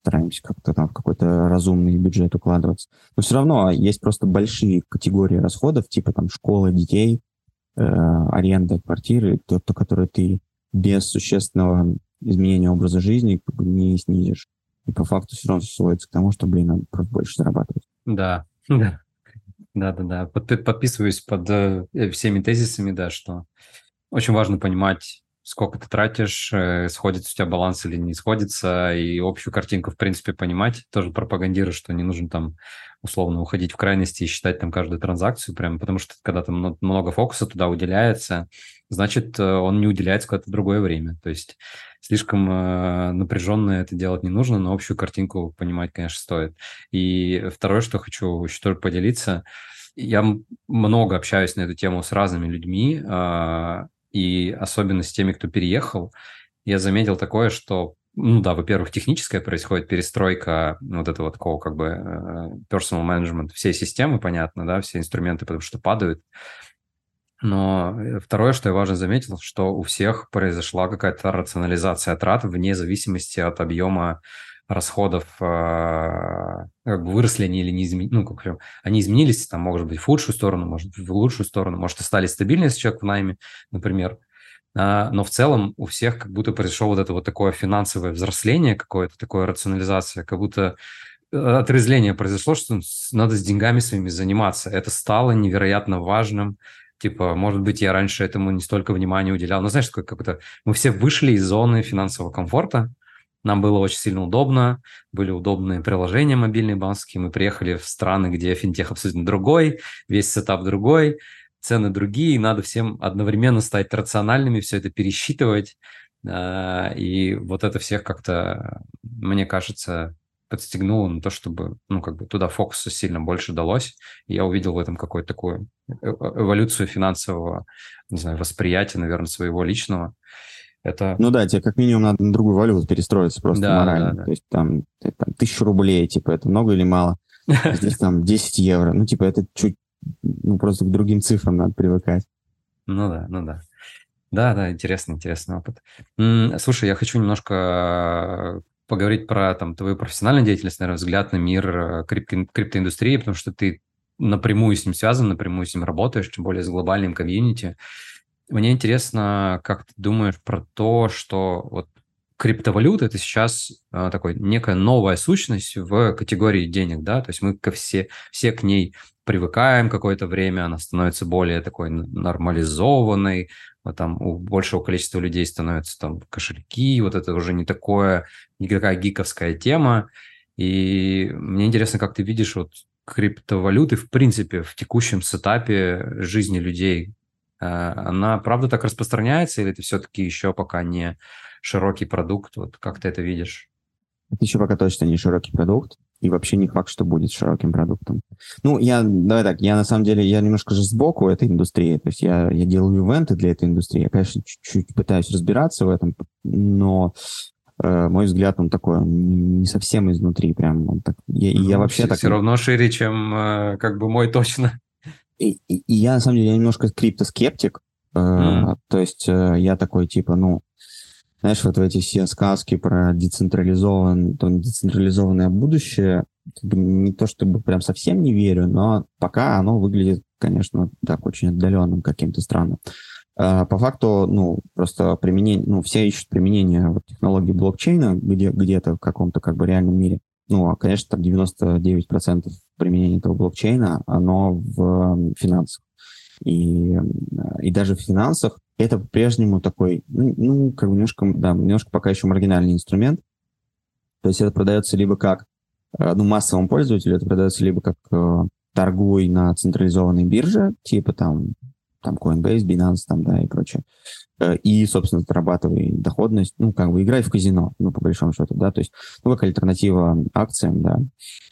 стараемся как-то там в какой-то разумный бюджет укладываться. Но все равно есть просто большие категории расходов, типа там школы детей, э, аренда квартиры, то, то, которые ты без существенного изменения образа жизни не снизишь. и по факту все равно сводится к тому, что, блин, надо просто больше зарабатывать. Да, да. Да-да-да, подписываюсь под э, всеми тезисами, да, что очень важно понимать, сколько ты тратишь, э, сходится у тебя баланс или не сходится, и общую картинку, в принципе, понимать. Тоже пропагандирую, что не нужно там условно уходить в крайности и считать там каждую транзакцию прям, потому что когда там много фокуса туда уделяется, значит, э, он не уделяется в другое время. То есть слишком э, напряженно это делать не нужно, но общую картинку понимать, конечно, стоит. И второе, что хочу еще тоже поделиться, я много общаюсь на эту тему с разными людьми, э, и особенно с теми, кто переехал. Я заметил такое, что ну да, во-первых, техническая происходит перестройка вот этого такого как бы э, personal management всей системы, понятно, да, все инструменты, потому что падают. Но э, второе, что я важно заметил, что у всех произошла какая-то рационализация трат вне зависимости от объема расходов, э, как бы выросли они или не изменились, ну, как они изменились, там, может быть, в худшую сторону, может, в лучшую сторону, может, остались стабильны, если человек в найме, например, но в целом у всех как будто произошло вот это вот такое финансовое взросление какое-то, такое рационализация, как будто э, отрезление произошло, что надо с деньгами своими заниматься. Это стало невероятно важным. Типа, может быть, я раньше этому не столько внимания уделял. Но знаешь, как то мы все вышли из зоны финансового комфорта, нам было очень сильно удобно, были удобные приложения мобильные банковские, мы приехали в страны, где финтех абсолютно другой, весь сетап другой, цены другие, надо всем одновременно стать рациональными, все это пересчитывать. А, и вот это всех как-то, мне кажется, подстегнуло на то, чтобы, ну, как бы туда фокуса сильно больше далось. И я увидел в этом какую-то такую э, э, эволюцию финансового, не знаю, восприятия, наверное, своего личного. Это... Ну да, тебе как минимум надо на другую валюту перестроиться просто да, морально. Да, да. То есть там, там тысячу рублей, типа, это много или мало? Здесь там 10 евро. Ну, типа, это чуть ну, просто к другим цифрам надо привыкать. Ну да, ну да. Да, да, интересный, интересный опыт. Слушай, я хочу немножко поговорить про там, твою профессиональную деятельность, наверное, взгляд на мир э, крипто- криптоиндустрии, потому что ты напрямую с ним связан, напрямую с ним работаешь, тем более с глобальным комьюнити. Мне интересно, как ты думаешь про то, что вот криптовалюта это сейчас а, такой некая новая сущность в категории денег, да, то есть мы ко все, все к ней привыкаем какое-то время, она становится более такой нормализованной, вот там у большего количества людей становятся там кошельки, вот это уже не такое, не такая гиковская тема. И мне интересно, как ты видишь вот криптовалюты в принципе в текущем сетапе жизни людей. А, она правда так распространяется или это все-таки еще пока не широкий продукт? Вот как ты это видишь? Это еще пока точно не широкий продукт и вообще не факт, что будет широким продуктом. Ну, я, давай так, я на самом деле, я немножко же сбоку этой индустрии, то есть я, я делаю ивенты для этой индустрии, я, конечно, чуть-чуть пытаюсь разбираться в этом, но э, мой взгляд, он такой, он не совсем изнутри, прям, он так, я, ну, я вообще все, так... Все равно шире, чем э, как бы мой точно. И, и, я, на самом деле, я немножко криптоскептик, э, mm. то есть э, я такой, типа, ну, знаешь, вот в эти все сказки про децентрализован, то децентрализованное будущее, как бы не то чтобы прям совсем не верю, но пока оно выглядит, конечно, так очень отдаленным каким-то странным. А, по факту, ну, просто применение, ну, все ищут применение вот, технологии блокчейна где, где-то в каком-то как бы реальном мире. Ну, а, конечно, там 99% применения этого блокчейна, оно в финансах. И, и даже в финансах это по-прежнему такой, ну, ну, как бы немножко, да, немножко пока еще маргинальный инструмент. То есть это продается либо как э, ну, массовому пользователю, это продается либо как э, торгуй на централизованной бирже, типа там, там Coinbase, Binance, там, да, и прочее. Э, и, собственно, зарабатывай доходность, ну, как бы играй в казино, ну, по большому счету, да, то есть, ну, как альтернатива акциям, да,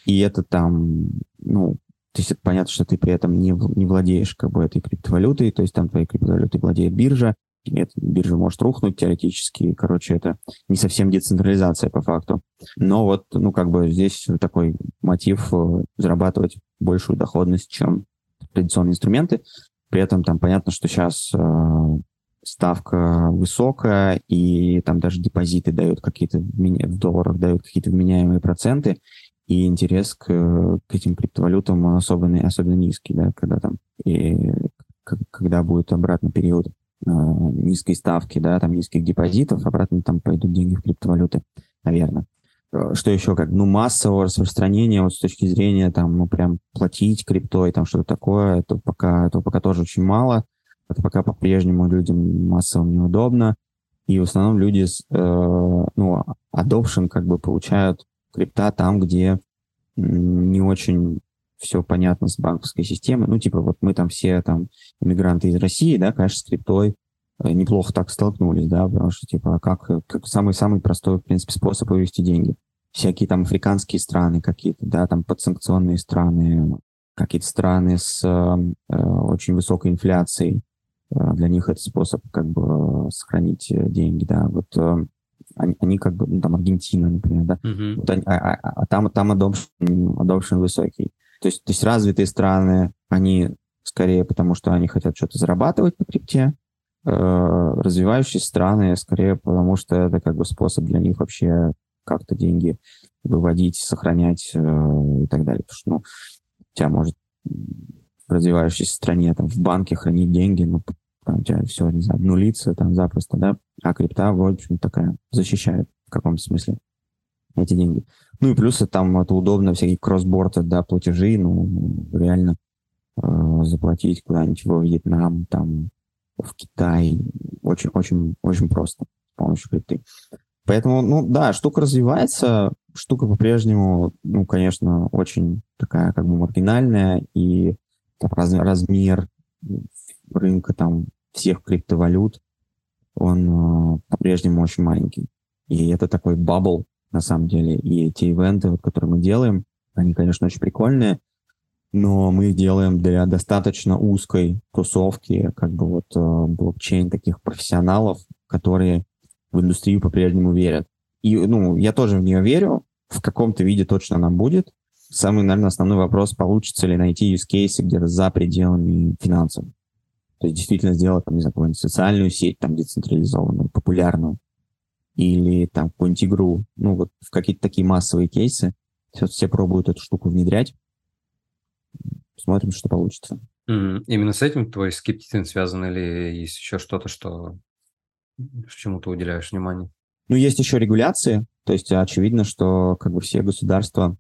и это там, ну, то есть понятно, что ты при этом не, не владеешь как бы этой криптовалютой, то есть там твоей криптовалютой владеет биржа, эта биржа может рухнуть теоретически. Короче, это не совсем децентрализация по факту. Но вот, ну, как бы здесь такой мотив э, зарабатывать большую доходность, чем традиционные инструменты. При этом там понятно, что сейчас э, ставка высокая, и там даже депозиты дают какие-то в долларах дают какие-то вменяемые проценты, и интерес к, к этим криптовалютам особенно, особенно низкий, да, когда там, и, когда будет обратно период э, низкой ставки, да, там низких депозитов, обратно там пойдут деньги в криптовалюты, наверное. Э, что еще как, ну, массового распространения вот с точки зрения там, ну, прям платить криптой, там что-то такое, это пока, это пока тоже очень мало. Это пока по-прежнему людям массово неудобно. И в основном люди, э, ну, adoption как бы получают крипта там, где не очень все понятно с банковской системой. Ну, типа, вот мы там все там иммигранты из России, да, конечно, с криптой э, неплохо так столкнулись, да, потому что, типа, как, как самый-самый простой, в принципе, способ вывести деньги. Всякие там африканские страны какие-то, да, там подсанкционные страны, какие-то страны с э, очень высокой инфляцией, э, для них это способ как бы сохранить э, деньги, да, вот э, они, они как бы, ну, там, Аргентина, например, да, uh-huh. вот они, а, а, а там, там adoption, adoption высокий. То есть, то есть развитые страны, они скорее потому, что они хотят что-то зарабатывать на крипте, э, развивающиеся страны скорее потому, что это как бы способ для них вообще как-то деньги выводить, сохранять э, и так далее. Потому что, ну, у тебя может в развивающейся стране там в банке хранить деньги, ну, там у тебя все, не знаю, нулится там запросто, да, а крипта, в общем, такая защищает в каком-то смысле эти деньги. Ну и плюс там это удобно, всякие кроссборды, да, платежи, ну, реально э, заплатить куда-нибудь во Вьетнам, там, в Китай, очень-очень очень просто с помощью крипты. Поэтому, ну да, штука развивается, штука по-прежнему, ну, конечно, очень такая как бы маргинальная, и там, раз, размер рынка там всех криптовалют, он э, по-прежнему очень маленький. И это такой бабл, на самом деле. И эти ивенты, вот, которые мы делаем, они, конечно, очень прикольные, но мы их делаем для достаточно узкой тусовки, как бы вот э, блокчейн таких профессионалов, которые в индустрию по-прежнему верят. И, ну, я тоже в нее верю, в каком-то виде точно она будет. Самый, наверное, основной вопрос, получится ли найти use cases где-то за пределами финансов. То есть действительно сделать, там, не знаю, какую-нибудь социальную сеть, там, децентрализованную, популярную, или там какую-нибудь игру, ну вот в какие-то такие массовые кейсы. Сейчас все пробуют эту штуку внедрять. Смотрим, что получится. Mm-hmm. Именно с этим твой скептицизм связан или есть еще что-то, что чему ты уделяешь внимание? Ну, есть еще регуляции. То есть очевидно, что как бы все государства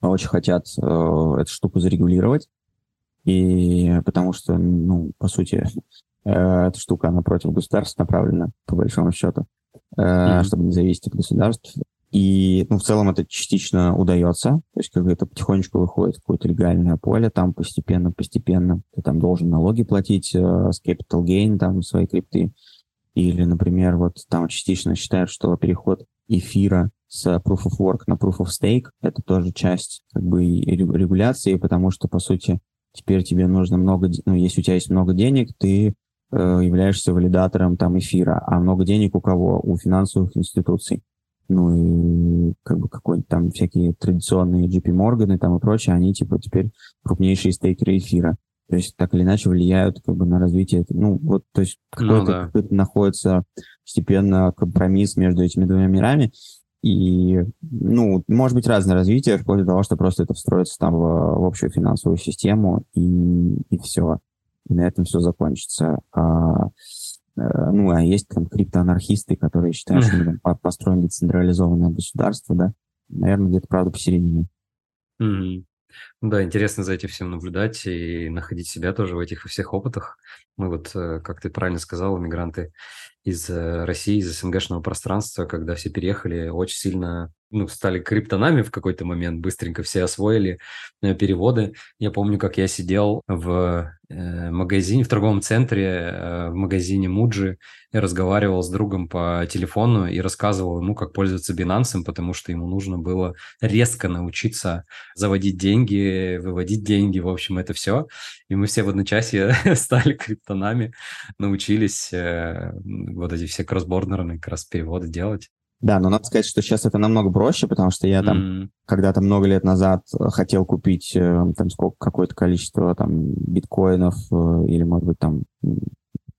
очень хотят э, эту штуку зарегулировать. И потому что, ну, по сути, э, эта штука, она против государств направлена, по большому счету mm-hmm. чтобы не зависеть от государств. И, ну, в целом это частично удается, то есть как это потихонечку выходит в какое-то легальное поле, там постепенно-постепенно ты там должен налоги платить э, с capital gain, там, свои крипты. Или, например, вот там частично считают, что переход эфира с Proof of Work на Proof of Stake — это тоже часть как бы регуляции, потому что, по сути, теперь тебе нужно много... Ну, если у тебя есть много денег, ты Э, являешься валидатором там эфира, а много денег у кого? У финансовых институций. Ну и как бы какой-нибудь там всякие традиционные JP Morgan там и прочее, они типа теперь крупнейшие стейкеры эфира. То есть так или иначе влияют как бы на развитие. Ну вот, то есть какой-то, ну, да. какой-то находится постепенно компромисс между этими двумя мирами. И, ну, может быть разное развитие, вплоть до того, что просто это встроится там в, в общую финансовую систему, и, и все и на этом все закончится. А, э, ну, а есть там криптоанархисты, которые считают, что мы там построим децентрализованное государство, да, наверное, где-то, правда, посередине. Mm-hmm. Да, интересно за этим всем наблюдать и находить себя тоже в этих всех опытах. Мы вот, э, как ты правильно сказал, мигранты из э, России, из СНГшного пространства, когда все переехали, очень сильно ну, стали криптонами в какой-то момент, быстренько все освоили э, переводы. Я помню, как я сидел в э, магазине, в торговом центре, э, в магазине Муджи, и разговаривал с другом по телефону и рассказывал ему, как пользоваться Binance, потому что ему нужно было резко научиться заводить деньги, выводить деньги, в общем, это все. И мы все в одночасье стали криптонами, научились вот эти все кроссбордерные как раз переводы делать. Да, но надо сказать, что сейчас это намного проще, потому что я там mm-hmm. когда-то много лет назад э, хотел купить э, там сколько какое-то количество там биткоинов э, или, может быть, там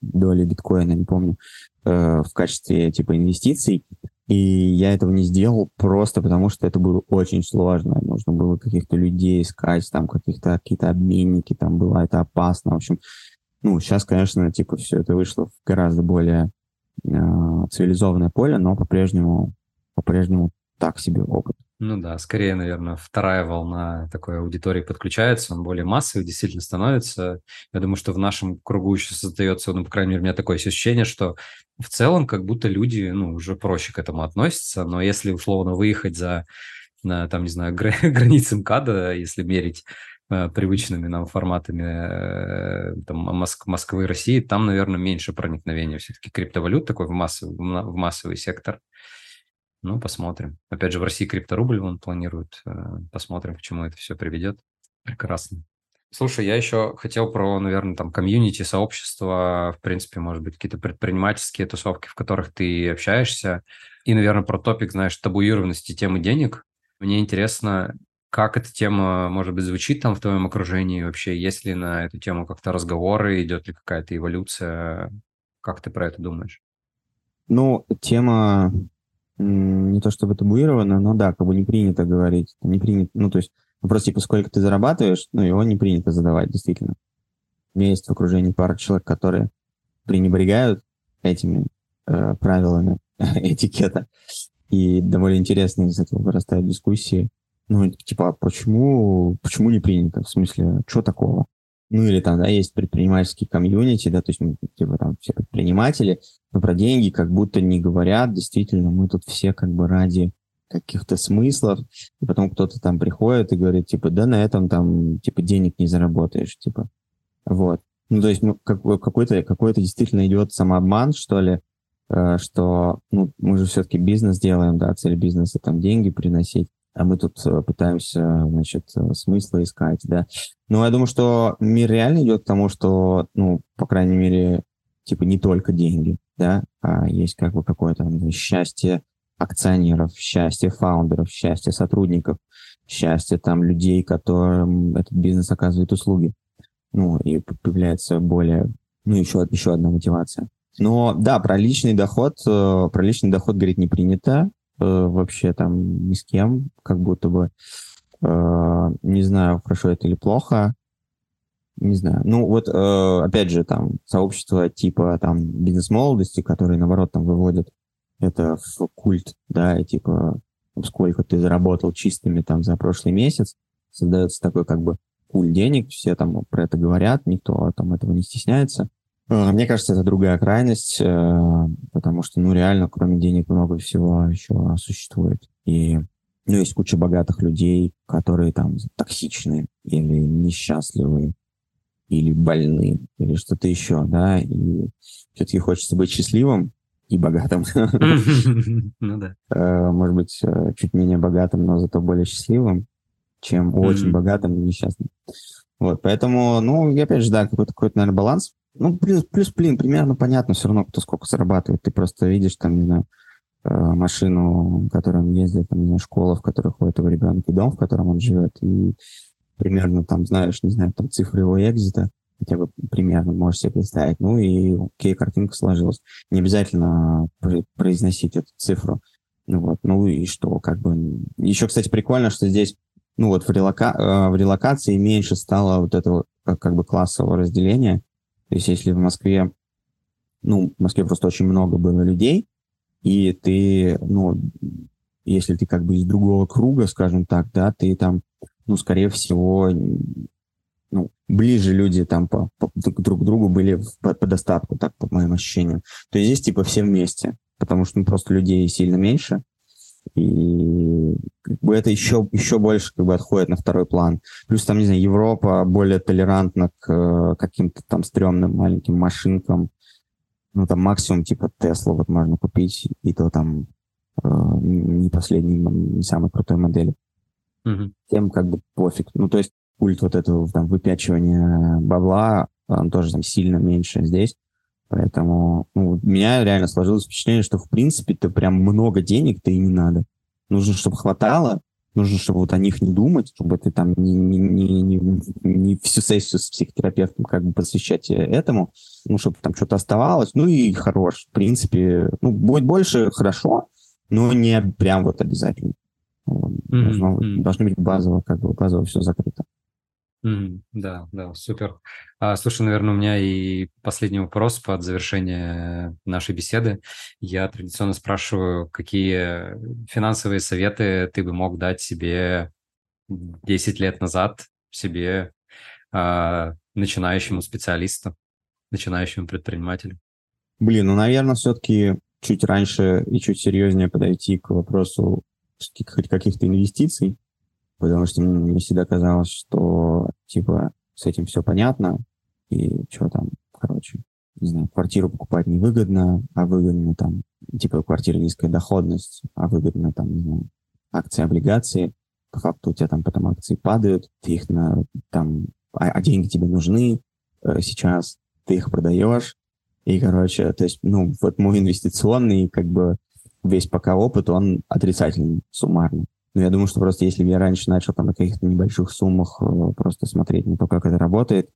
доли биткоина, не помню, в качестве типа инвестиций. И я этого не сделал просто потому, что это было очень сложно. Нужно было каких-то людей искать, там каких-то какие-то обменники, там было это опасно. В общем, ну, сейчас, конечно, типа все это вышло в гораздо более цивилизованное поле, но по-прежнему по-прежнему так себе опыт. Ну да, скорее, наверное, вторая волна такой аудитории подключается, он более массовый действительно становится. Я думаю, что в нашем кругу еще создается, ну, по крайней мере, у меня такое ощущение, что в целом как будто люди, ну, уже проще к этому относятся, но если условно выехать за, на, там, не знаю, границы МКАДа, если мерить привычными нам форматами э, там, Моск Москвы и России, там, наверное, меньше проникновения все-таки криптовалют такой в массовый, в массовый сектор. Ну, посмотрим. Опять же, в России крипторубль он планирует. Э, посмотрим, к чему это все приведет. Прекрасно. Слушай, я еще хотел про, наверное, там комьюнити, сообщество, в принципе, может быть, какие-то предпринимательские тусовки, в которых ты общаешься. И, наверное, про топик, знаешь, табуированности темы денег. Мне интересно, как эта тема, может быть, звучит там в твоем окружении вообще? Есть ли на эту тему как-то разговоры, идет ли какая-то эволюция? Как ты про это думаешь? Ну, тема не то чтобы табуировано, но да, как бы не принято говорить. Не принято, ну, то есть вопрос, типа, сколько ты зарабатываешь, ну, его не принято задавать, действительно. У меня есть в окружении пара человек, которые пренебрегают этими э, правилами этикета. И довольно интересно из этого вырастают дискуссии. Ну, типа, а почему, почему не принято? В смысле, что такого? ну или там, да, есть предпринимательские комьюнити, да, то есть, ну, типа там все предприниматели, но про деньги как будто не говорят, действительно, мы тут все как бы ради каких-то смыслов, и потом кто-то там приходит и говорит, типа, да на этом там, типа, денег не заработаешь, типа, вот. Ну, то есть, ну, какой-то, какой-то действительно идет самообман, что ли, э, что, ну, мы же все-таки бизнес делаем, да, цель бизнеса там деньги приносить, а мы тут э, пытаемся, значит, э, смысла искать, да. Но я думаю, что мир реально идет к тому, что, ну, по крайней мере, типа не только деньги, да, а есть как бы какое-то счастье акционеров, счастье фаундеров, счастье сотрудников, счастье там людей, которым этот бизнес оказывает услуги. Ну, и появляется более, ну, еще, еще одна мотивация. Но да, про личный доход, э, про личный доход говорить не принято, вообще там ни с кем, как будто бы. Э, не знаю, хорошо это или плохо. Не знаю. Ну, вот, э, опять же, там, сообщество типа там бизнес-молодости, которые, наоборот, там выводят это в культ, да, и типа сколько ты заработал чистыми там за прошлый месяц, создается такой как бы куль денег, все там про это говорят, никто там этого не стесняется. Э, мне кажется, это другая крайность, э, потому что, ну, реально, кроме денег много всего еще существует. И, ну, есть куча богатых людей, которые там токсичны или несчастливые, или больны, или что-то еще, да, и все-таки хочется быть счастливым и богатым. Ну да. Э, может быть, чуть менее богатым, но зато более счастливым, чем очень богатым и несчастным. Вот, поэтому, ну, опять же, да, какой-то, какой-то наверное, баланс. Ну, плюс, плюс, блин, примерно понятно все равно, кто сколько зарабатывает. Ты просто видишь там, не знаю, э, машину, в которой он ездит, там, не знаю, школа, в которой ходит его ребенок, и дом, в котором он живет, и примерно там знаешь, не знаю, там цифры его экзита, хотя бы примерно можешь себе представить. Ну и окей, картинка сложилась. Не обязательно произносить эту цифру. Ну вот, ну и что, как бы... Еще, кстати, прикольно, что здесь, ну вот в, релока... Э, в релокации меньше стало вот этого как, бы классового разделения. То есть если в Москве, ну, в Москве просто очень много было людей, и ты, ну, если ты как бы из другого круга, скажем так, да, ты там, ну, скорее всего, ну, ближе люди там по, по, друг к другу были по, по достатку, так, по моим ощущениям. То есть здесь типа все вместе, потому что ну, просто людей сильно меньше, и как бы это еще, еще больше как бы отходит на второй план. Плюс там, не знаю, Европа более толерантна к э, каким-то там стрёмным маленьким машинкам. Ну, там максимум типа Тесла вот можно купить, и то там э, не последней, не самой крутой модели. Тем как бы пофиг. Ну, то есть культ вот этого там выпячивания бабла, он тоже там сильно меньше здесь. Поэтому ну, у меня реально сложилось впечатление, что в принципе-то прям много денег-то и не надо. Нужно, чтобы хватало, нужно, чтобы вот о них не думать, чтобы ты там не, не, не, не, не всю сессию с психотерапевтом как бы посвящать этому, ну, чтобы там что-то оставалось, ну и хорош. В принципе, ну, будет больше, хорошо, но не прям вот обязательно. Должно, mm-hmm. должно быть базово, как бы базово все закрыто. Mm, да, да, супер. А, слушай, наверное, у меня и последний вопрос под завершение нашей беседы. Я традиционно спрашиваю, какие финансовые советы ты бы мог дать себе 10 лет назад, себе, а, начинающему специалисту, начинающему предпринимателю? Блин, ну, наверное, все-таки чуть раньше и чуть серьезнее подойти к вопросу хоть каких-то инвестиций, потому что мне всегда казалось, что, типа, с этим все понятно, и что там, короче, не знаю, квартиру покупать невыгодно, а выгодно там, типа, квартира низкая доходность, а выгодно там, не знаю, акции, облигации. По факту у тебя там потом акции падают, ты их на, там, а, а деньги тебе нужны э, сейчас, ты их продаешь, и, короче, то есть, ну, вот мой инвестиционный, как бы, весь пока опыт, он отрицательный, суммарный. Но я думаю, что просто если бы я раньше начал там на каких-то небольших суммах э, просто смотреть на то, как это работает,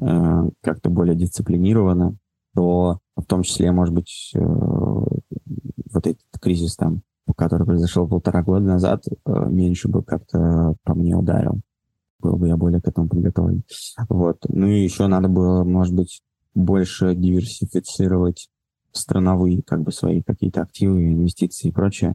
э, как-то более дисциплинированно, то в том числе, может быть, э, вот этот кризис там, который произошел полтора года назад, меньше бы как-то по мне ударил. Был бы я более к этому подготовлен. Вот. Ну и еще надо было, может быть, больше диверсифицировать страновые как бы свои какие-то активы, инвестиции и прочее.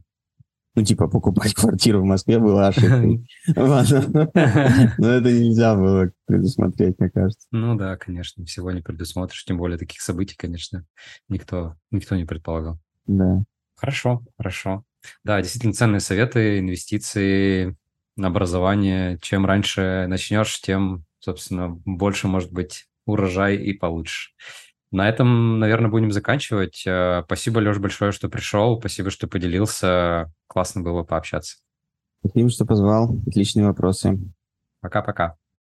Ну, типа, покупать квартиру в Москве было ошибкой. Но это нельзя было предусмотреть, мне кажется. Ну да, конечно, всего не предусмотришь, тем более таких событий, конечно, никто, никто не предполагал. Да. Хорошо, хорошо. Да, действительно ценные советы, инвестиции, образование. Чем раньше начнешь, тем, собственно, больше, может быть, урожай и получишь. На этом, наверное, будем заканчивать. Э, спасибо, Леш, большое, что пришел. Спасибо, что поделился. Классно было пообщаться. Спасибо, что позвал. Отличные вопросы. Пока-пока.